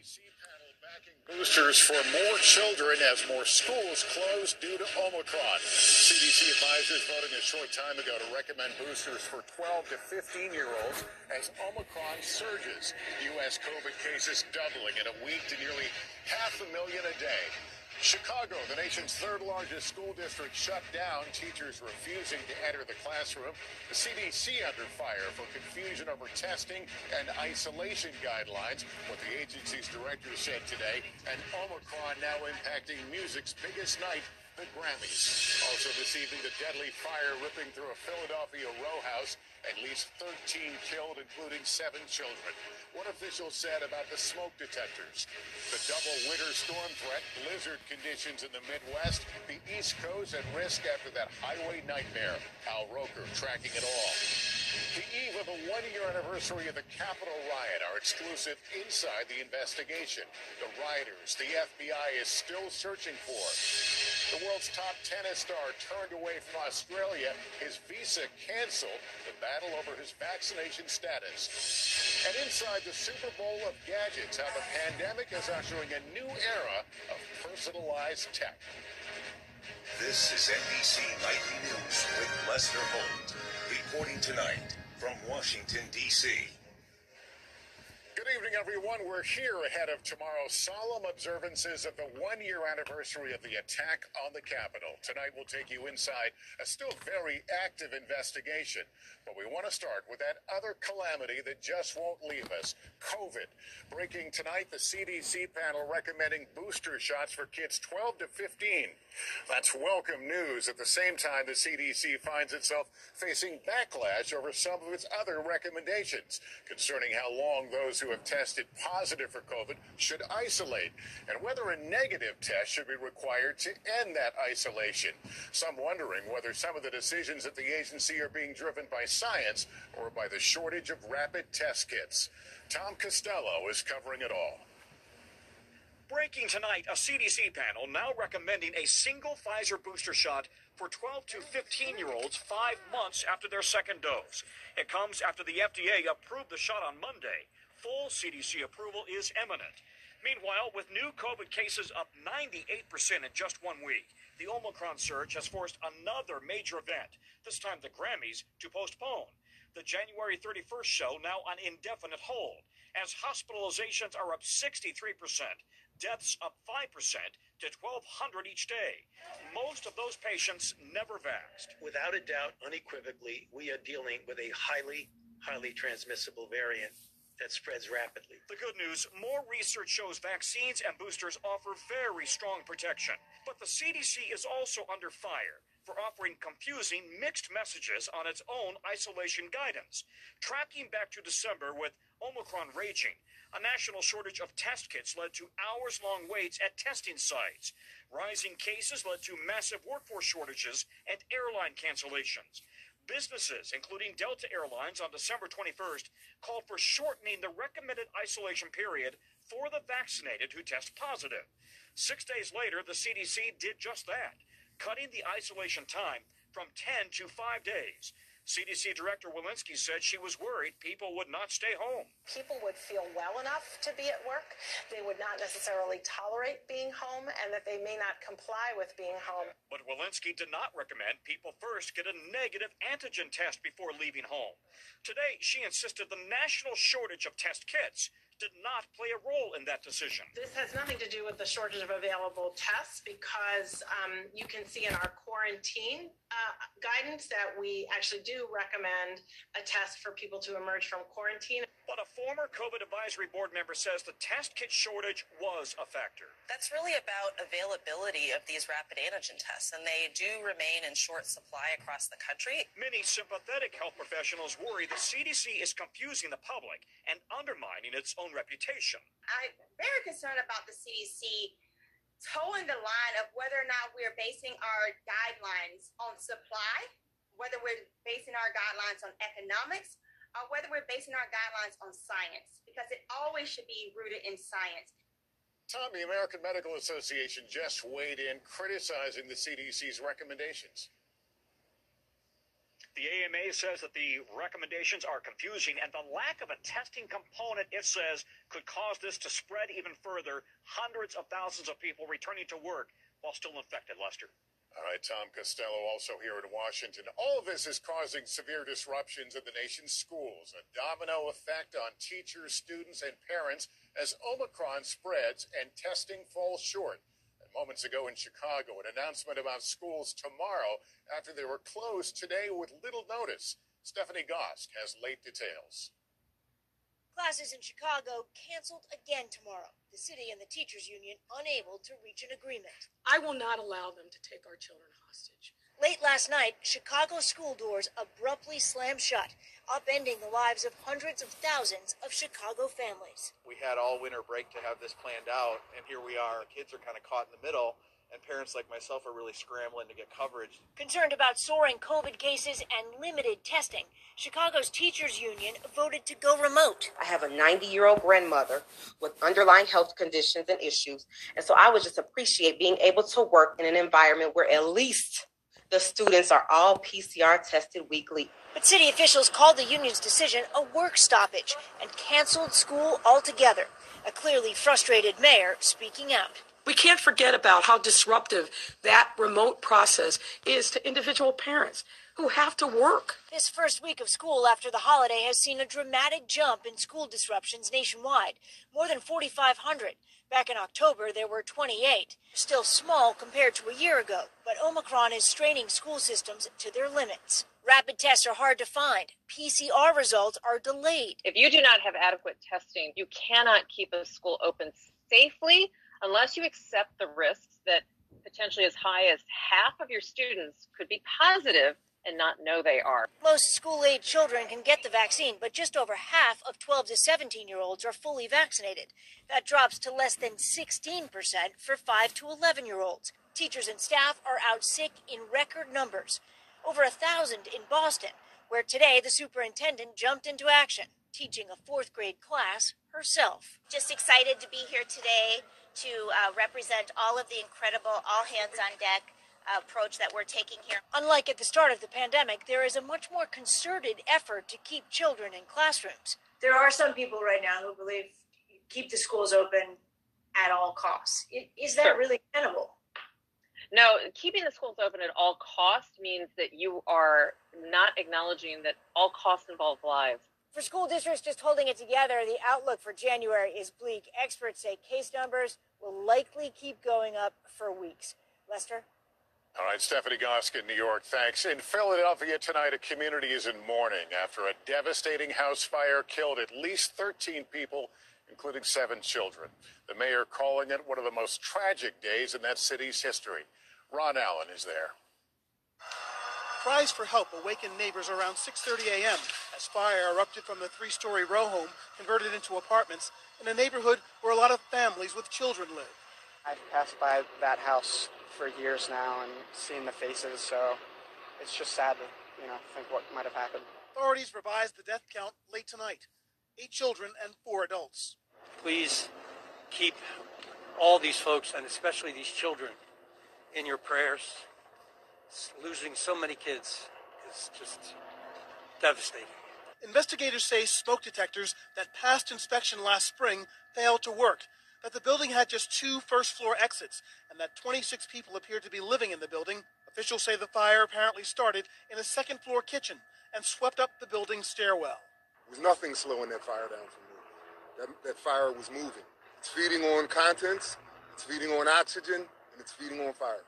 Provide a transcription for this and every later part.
CDC panel backing boosters for more children as more schools close due to Omicron. CDC advisors voted a short time ago to recommend boosters for 12 to 15 year olds as Omicron surges. U.S. COVID cases doubling in a week to nearly half a million a day. Chicago, the nation's third largest school district, shut down, teachers refusing to enter the classroom. The CDC under fire for confusion over testing and isolation guidelines. What the agency's director said today, and Omicron now impacting music's biggest night the Grammys. Also this evening, the deadly fire ripping through a Philadelphia row house. At least 13 killed, including seven children. What officials said about the smoke detectors. The double winter storm threat, blizzard conditions in the Midwest, the East Coast at risk after that highway nightmare. Al Roker tracking it all. The eve of the one year anniversary of the Capitol riot, our exclusive inside the investigation. The rioters the FBI is still searching for. The world's top tennis star turned away from Australia, his visa canceled, battle over his vaccination status. And inside the Super Bowl of gadgets, how the pandemic is ushering a new era of personalized tech. This is NBC Nightly News with Lester Holt, reporting tonight from Washington, D.C. Evening, everyone. We're here ahead of tomorrow's solemn observances of the one year anniversary of the attack on the Capitol. Tonight, we'll take you inside a still very active investigation. But we want to start with that other calamity that just won't leave us COVID. Breaking tonight, the CDC panel recommending booster shots for kids 12 to 15. That's welcome news. At the same time, the CDC finds itself facing backlash over some of its other recommendations concerning how long those who have tested positive for COVID should isolate and whether a negative test should be required to end that isolation. Some wondering whether some of the decisions at the agency are being driven by science or by the shortage of rapid test kits. Tom Costello is covering it all. Breaking tonight, a CDC panel now recommending a single Pfizer booster shot for 12 to 15 year olds five months after their second dose. It comes after the FDA approved the shot on Monday. Full CDC approval is imminent. Meanwhile, with new COVID cases up 98% in just one week, the Omicron surge has forced another major event, this time the Grammys, to postpone. The January 31st show now on indefinite hold, as hospitalizations are up 63%, deaths up 5% to 1,200 each day. Most of those patients never vaxxed. Without a doubt, unequivocally, we are dealing with a highly, highly transmissible variant that spreads rapidly. The good news more research shows vaccines and boosters offer very strong protection. But the CDC is also under fire for offering confusing mixed messages on its own isolation guidance. Tracking back to December with Omicron raging, a national shortage of test kits led to hours long waits at testing sites. Rising cases led to massive workforce shortages and airline cancellations. Businesses, including Delta Airlines on December 21st, called for shortening the recommended isolation period for the vaccinated who test positive. Six days later, the CDC did just that, cutting the isolation time from 10 to 5 days. CDC Director Walensky said she was worried people would not stay home. People would feel well enough to be at work. They would not necessarily tolerate being home and that they may not comply with being home. But Walensky did not recommend people first get a negative antigen test before leaving home. Today, she insisted the national shortage of test kits did not play a role in that decision. This has nothing to do with the shortage of available tests because um, you can see in our quarantine uh, guidance that we actually do recommend a test for people to emerge from quarantine. But a former COVID advisory board member says the test kit shortage was a factor. That's really about availability of these rapid antigen tests, and they do remain in short supply across the country. Many sympathetic health professionals worry the CDC is confusing the public and undermining its own reputation. I'm very concerned about the CDC toeing the line of whether or not we're basing our guidelines on supply, whether we're basing our guidelines on economics, or whether we're basing our guidelines on science, because it always should be rooted in science. Tom, the American Medical Association just weighed in criticizing the CDC's recommendations. The AMA says that the recommendations are confusing and the lack of a testing component, it says, could cause this to spread even further. Hundreds of thousands of people returning to work while still infected, Lester. All right, Tom Costello also here in Washington. All of this is causing severe disruptions in the nation's schools, a domino effect on teachers, students, and parents as Omicron spreads and testing falls short. And moments ago in Chicago, an announcement about schools tomorrow after they were closed today with little notice. Stephanie Gosk has late details. Classes in Chicago canceled again tomorrow. The city and the teachers union unable to reach an agreement. I will not allow them to take our children hostage. Late last night, Chicago school doors abruptly slammed shut, upending the lives of hundreds of thousands of Chicago families. We had all winter break to have this planned out, and here we are. Kids are kind of caught in the middle and parents like myself are really scrambling to get coverage. Concerned about soaring COVID cases and limited testing, Chicago's teachers union voted to go remote. I have a 90 year old grandmother with underlying health conditions and issues, and so I would just appreciate being able to work in an environment where at least the students are all PCR tested weekly. But city officials called the union's decision a work stoppage and canceled school altogether. A clearly frustrated mayor speaking out. We can't forget about how disruptive that remote process is to individual parents who have to work. This first week of school after the holiday has seen a dramatic jump in school disruptions nationwide, more than 4,500. Back in October, there were 28, still small compared to a year ago, but Omicron is straining school systems to their limits. Rapid tests are hard to find. PCR results are delayed. If you do not have adequate testing, you cannot keep a school open safely unless you accept the risks that potentially as high as half of your students could be positive and not know they are. Most school age children can get the vaccine, but just over half of 12 to 17 year olds are fully vaccinated. That drops to less than 16% for 5 to 11 year olds. Teachers and staff are out sick in record numbers, over a thousand in Boston, where today the superintendent jumped into action, teaching a fourth grade class herself. Just excited to be here today to uh, represent all of the incredible all hands on deck approach that we're taking here. Unlike at the start of the pandemic, there is a much more concerted effort to keep children in classrooms. There are some people right now who believe keep the schools open at all costs. Is that sure. really tenable? No, keeping the schools open at all costs means that you are not acknowledging that all costs involve lives. For school districts just holding it together, the outlook for January is bleak. Experts say case numbers will likely keep going up for weeks. Lester? All right, Stephanie Gosk in New York, thanks. In Philadelphia tonight, a community is in mourning after a devastating house fire killed at least 13 people, including seven children. The mayor calling it one of the most tragic days in that city's history. Ron Allen is there. Cries for help awakened neighbors around 6:30 a.m. as fire erupted from the three-story row home converted into apartments in a neighborhood where a lot of families with children live. I've passed by that house for years now and seen the faces, so it's just sad to you know think what might have happened. Authorities revised the death count late tonight: eight children and four adults. Please keep all these folks and especially these children in your prayers losing so many kids is just devastating. Investigators say smoke detectors that passed inspection last spring failed to work, that the building had just two first floor exits, and that 26 people appeared to be living in the building. Officials say the fire apparently started in a second floor kitchen and swept up the building's stairwell. There was nothing slowing that fire down from moving. That, that fire was moving. It's feeding on contents, it's feeding on oxygen, and it's feeding on fire.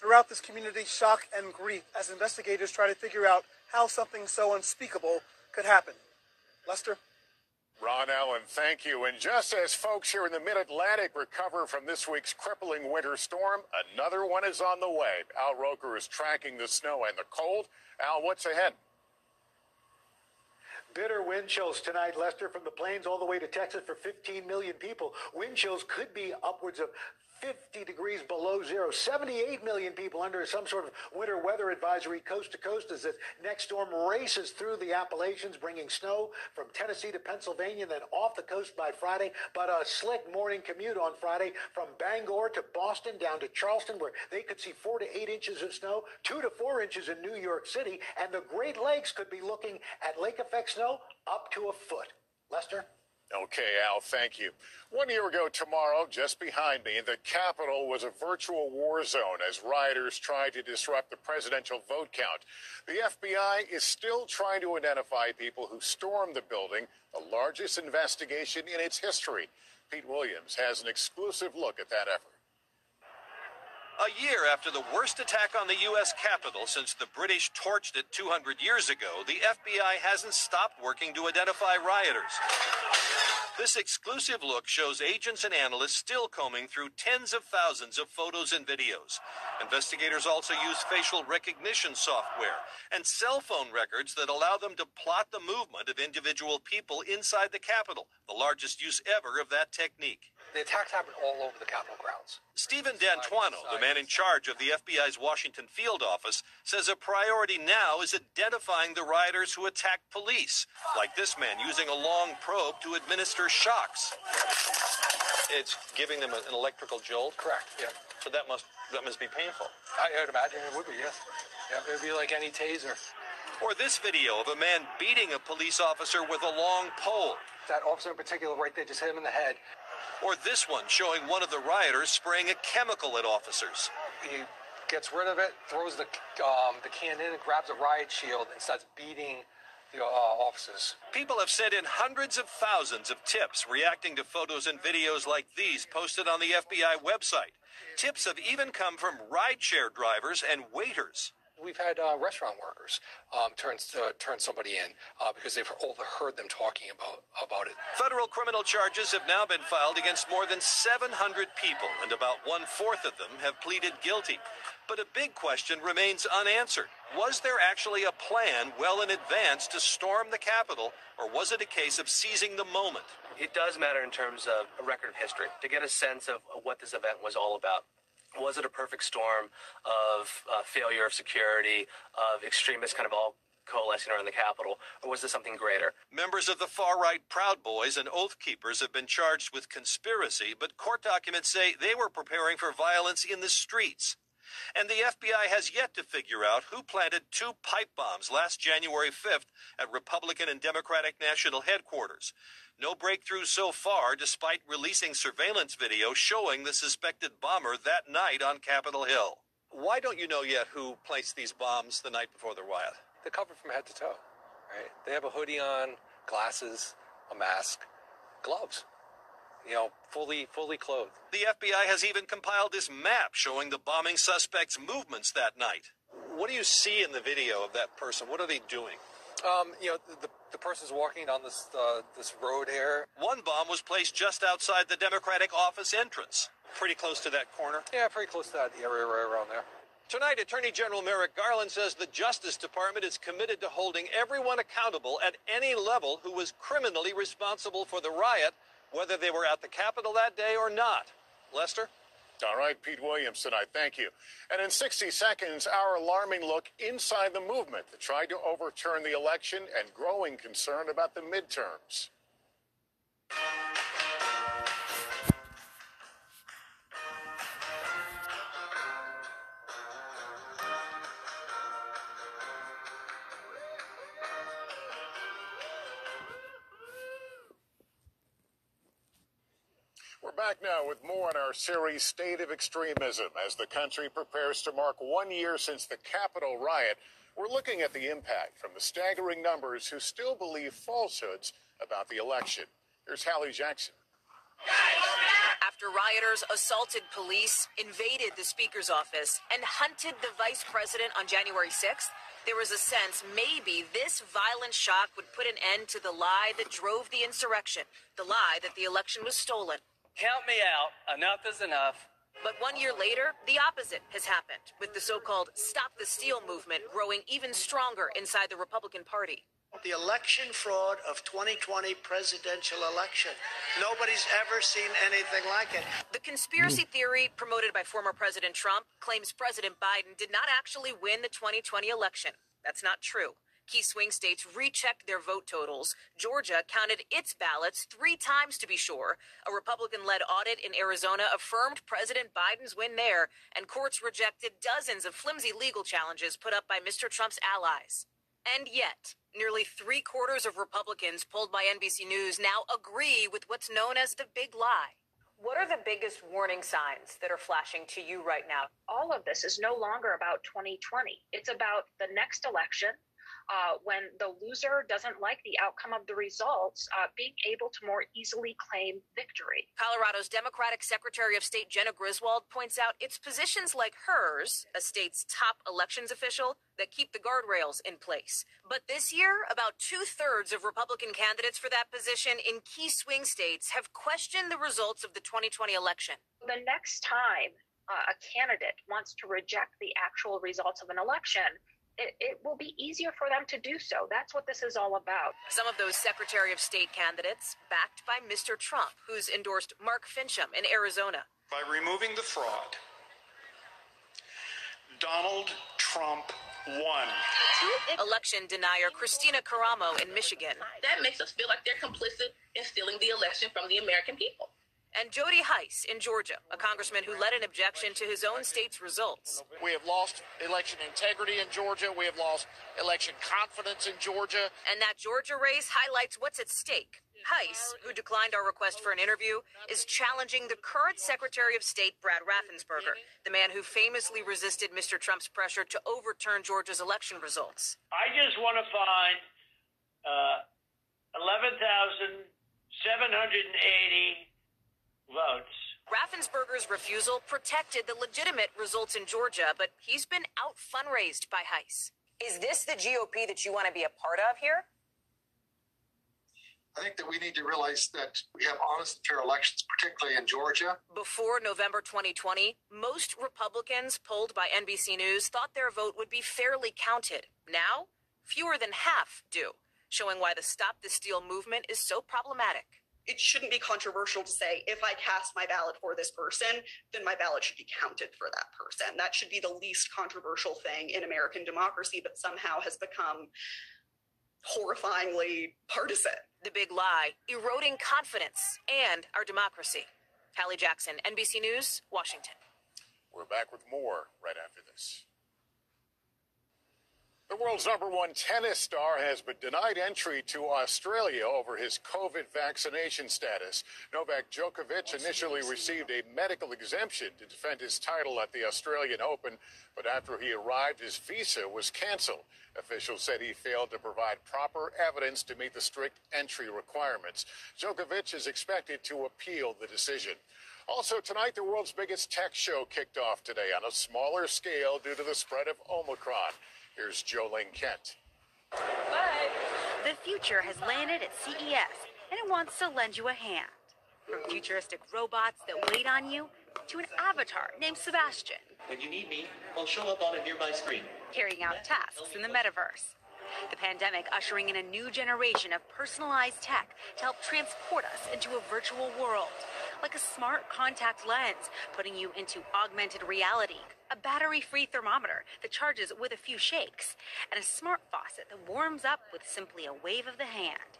Throughout this community, shock and grief as investigators try to figure out how something so unspeakable could happen. Lester? Ron Allen, thank you. And just as folks here in the Mid Atlantic recover from this week's crippling winter storm, another one is on the way. Al Roker is tracking the snow and the cold. Al, what's ahead? Bitter wind chills tonight, Lester, from the plains all the way to Texas for 15 million people. Wind chills could be upwards of 50 degrees below zero. 78 million people under some sort of winter weather advisory coast to coast as this next storm races through the Appalachians, bringing snow from Tennessee to Pennsylvania, then off the coast by Friday. But a slick morning commute on Friday from Bangor to Boston down to Charleston, where they could see four to eight inches of snow, two to four inches in New York City, and the Great Lakes could be looking at lake effect snow up to a foot. Lester? Okay, Al, thank you. One year ago tomorrow, just behind me, the Capitol was a virtual war zone as rioters tried to disrupt the presidential vote count. The FBI is still trying to identify people who stormed the building, the largest investigation in its history. Pete Williams has an exclusive look at that effort. A year after the worst attack on the U.S. Capitol since the British torched it 200 years ago, the FBI hasn't stopped working to identify rioters. This exclusive look shows agents and analysts still combing through tens of thousands of photos and videos. Investigators also use facial recognition software and cell phone records that allow them to plot the movement of individual people inside the Capitol, the largest use ever of that technique. The attacks happened all over the Capitol grounds. Steven D'Antuono, the man in charge of the FBI's Washington field office, says a priority now is identifying the rioters who attacked police, like this man using a long probe to administer shocks. It's giving them an electrical jolt. Correct. Yeah. So that must that must be painful. I would imagine it would be. Yes. Yeah. It would be like any taser. Or this video of a man beating a police officer with a long pole. That officer in particular, right there, just hit him in the head. Or this one showing one of the rioters spraying a chemical at officers. He gets rid of it, throws the um, the can in, and grabs a riot shield, and starts beating the uh, officers. People have sent in hundreds of thousands of tips reacting to photos and videos like these posted on the FBI website. Tips have even come from rideshare drivers and waiters. We've had uh, restaurant workers um, turn uh, turn somebody in uh, because they've overheard them talking about about it. Federal criminal charges have now been filed against more than 700 people, and about one fourth of them have pleaded guilty. But a big question remains unanswered. Was there actually a plan well in advance to storm the Capitol, or was it a case of seizing the moment? It does matter in terms of a record of history to get a sense of what this event was all about was it a perfect storm of uh, failure of security, of extremists kind of all coalescing around the Capitol, or was this something greater? Members of the far right Proud Boys and Oath Keepers have been charged with conspiracy, but court documents say they were preparing for violence in the streets. And the FBI has yet to figure out who planted two pipe bombs last January 5th at Republican and Democratic national headquarters. No breakthrough so far, despite releasing surveillance video showing the suspected bomber that night on Capitol Hill. Why don't you know yet who placed these bombs the night before the riot? They're covered from head to toe. Right? They have a hoodie on, glasses, a mask, gloves. You know, fully fully clothed. The FBI has even compiled this map showing the bombing suspects' movements that night. What do you see in the video of that person? What are they doing? Um, you know, the, the person's walking down this uh, this road here. One bomb was placed just outside the Democratic office entrance, pretty close to that corner. Yeah, pretty close to that area right around there. Tonight, Attorney General Merrick Garland says the Justice Department is committed to holding everyone accountable at any level who was criminally responsible for the riot, whether they were at the Capitol that day or not. Lester? All right, Pete Williamson, I thank you. And in 60 seconds, our alarming look inside the movement that tried to overturn the election and growing concern about the midterms. With more on our series State of Extremism. As the country prepares to mark one year since the Capitol riot, we're looking at the impact from the staggering numbers who still believe falsehoods about the election. Here's Hallie Jackson. After rioters assaulted police, invaded the Speaker's office, and hunted the vice president on January 6th, there was a sense maybe this violent shock would put an end to the lie that drove the insurrection, the lie that the election was stolen. Count me out. Enough is enough. But one year later, the opposite has happened, with the so called Stop the Steal movement growing even stronger inside the Republican Party. The election fraud of 2020 presidential election. Nobody's ever seen anything like it. The conspiracy theory promoted by former President Trump claims President Biden did not actually win the 2020 election. That's not true. Key swing states rechecked their vote totals. Georgia counted its ballots three times to be sure. A Republican led audit in Arizona affirmed President Biden's win there, and courts rejected dozens of flimsy legal challenges put up by Mr. Trump's allies. And yet, nearly three quarters of Republicans polled by NBC News now agree with what's known as the big lie. What are the biggest warning signs that are flashing to you right now? All of this is no longer about 2020. It's about the next election uh, when the loser doesn't like the outcome of the results, uh, being able to more easily claim victory. Colorado's Democratic Secretary of State Jena Griswold points out it's positions like hers, a state's top elections official, that keep the guardrails in place. But this year, about two thirds of Republican candidates for that position in key swing states have questioned the results of the 2020 election. The next time uh, a candidate wants to reject the actual results of an election, it, it, will be easier for them to do so. That's what this is all about. Some of those Secretary of State candidates backed by Mr. Trump, who's endorsed Mark Finchem in Arizona. By removing the fraud, Donald Trump won. Election denier Kristina Karamo in Michigan. That makes us feel like they're complicit in stealing the election from the American people and Jody Hice in Georgia, a congressman who led an objection to his own state's results. We have lost election integrity in Georgia. We have lost election confidence in Georgia. And that Georgia race highlights what's at stake. Hice, who declined our request for an interview, is challenging the current Secretary of State, Brad Raffensperger, the man who famously resisted Mr. Trump's pressure to overturn Georgia's election results. I just want to find uh, 11,780 votes. Raffensperger's refusal protected the legitimate results in Georgia, but he's been out fundraised by Hice. Is this the GOP that you want to be a part of here? I think that we need to realize that we have honest and fair elections, particularly in Georgia. Before November 2020, most Republicans polled by NBC News thought their vote would be fairly counted. Now, fewer than half do, showing why the Stop the Steal movement is so problematic it shouldn't be controversial to say if I cast my ballot for this person, then my ballot should be counted for that person. That should be the least controversial thing in American democracy, but somehow has become horrifyingly partisan. The big lie, eroding confidence and our democracy. Hallie Jackson, NBC News, Washington. We're back with more right after this. The world's number one tennis star has been denied entry to Australia over his COVID vaccination status. Novak Djokovic initially received a medical exemption to defend his title at the Australian Open, but after he arrived, his visa was canceled. Officials said he failed to provide proper evidence to meet the strict entry requirements. Djokovic is expected to appeal the decision. Also, tonight, the world's biggest tech show kicked off today on a smaller scale due to the spread of Omicron. Here's Jolene Kent. Bye. The future has landed at CES, and it wants to lend you a hand. From futuristic robots that wait on you to an avatar named Sebastian. When you need me, I'll show up on a nearby screen. Carrying out tasks in the metaverse. The pandemic ushering in a new generation of personalized tech to help transport us into a virtual world like a smart contact lens, putting you into augmented reality, a battery free thermometer that charges with a few shakes, and a smart faucet that warms up with simply a wave of the hand.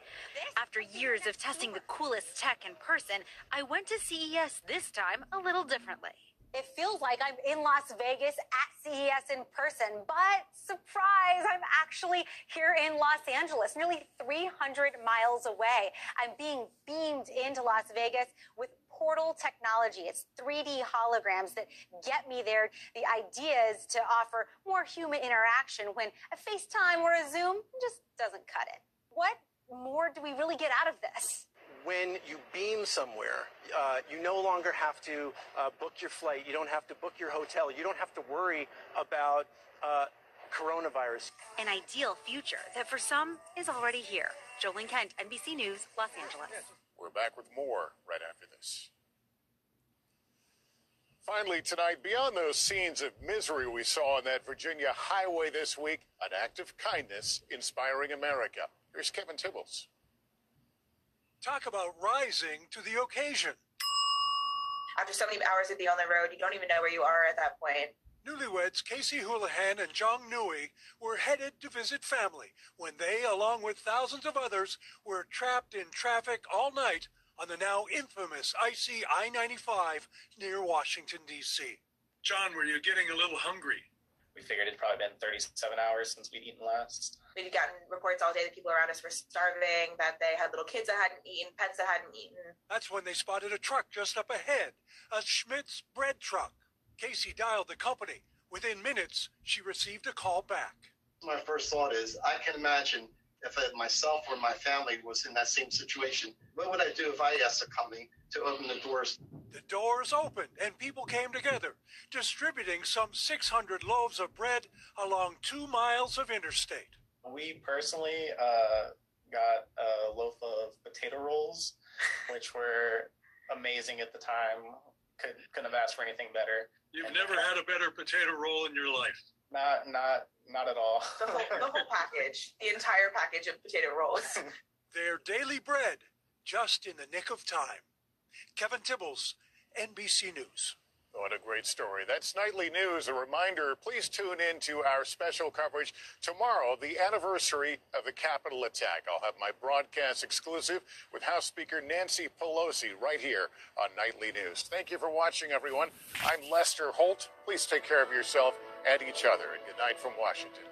After years of testing the coolest tech in person, I went to CES this time a little differently. It feels like I'm in Las Vegas at CES in person, but surprise, I'm actually here in Los Angeles, nearly 300 miles away. I'm being beamed into Las Vegas with portal technology. It's 3D holograms that get me there. The idea is to offer more human interaction when a FaceTime or a Zoom just doesn't cut it. What more do we really get out of this? When you beam somewhere, uh, you no longer have to uh, book your flight. You don't have to book your hotel. You don't have to worry about uh, coronavirus. An ideal future that for some is already here. Jolene Kent, NBC News, Los Angeles. We're back with more right after this. Finally, tonight, beyond those scenes of misery we saw on that Virginia highway this week, an act of kindness inspiring America. Here's Kevin Tibbles. Talk about rising to the occasion. After so many hours of being on the road, you don't even know where you are at that point. Newlyweds Casey Houlihan and Jong Nui were headed to visit family when they, along with thousands of others, were trapped in traffic all night on the now infamous icy I 95 near Washington, D.C. John, were you getting a little hungry? We figured it'd probably been 37 hours since we'd eaten last. We'd gotten reports all day that people around us were starving, that they had little kids that hadn't eaten, pets that hadn't eaten. That's when they spotted a truck just up ahead, a Schmidt's bread truck. Casey dialed the company. Within minutes, she received a call back. My first thought is I can imagine if I, myself or my family was in that same situation, what would I do if I asked the company to open the doors? The doors opened and people came together, distributing some 600 loaves of bread along two miles of interstate. We personally uh, got a loaf of potato rolls, which were amazing at the time. Could, couldn't have asked for anything better. You've and never had a better potato roll in your life. Not, not, not at all. The whole, the whole package, the entire package of potato rolls. Their daily bread, just in the nick of time. Kevin Tibbles, NBC News. What a great story. That's nightly news. A reminder please tune in to our special coverage tomorrow, the anniversary of the Capitol attack. I'll have my broadcast exclusive with House Speaker Nancy Pelosi right here on Nightly News. Thank you for watching, everyone. I'm Lester Holt. Please take care of yourself and each other. And good night from Washington.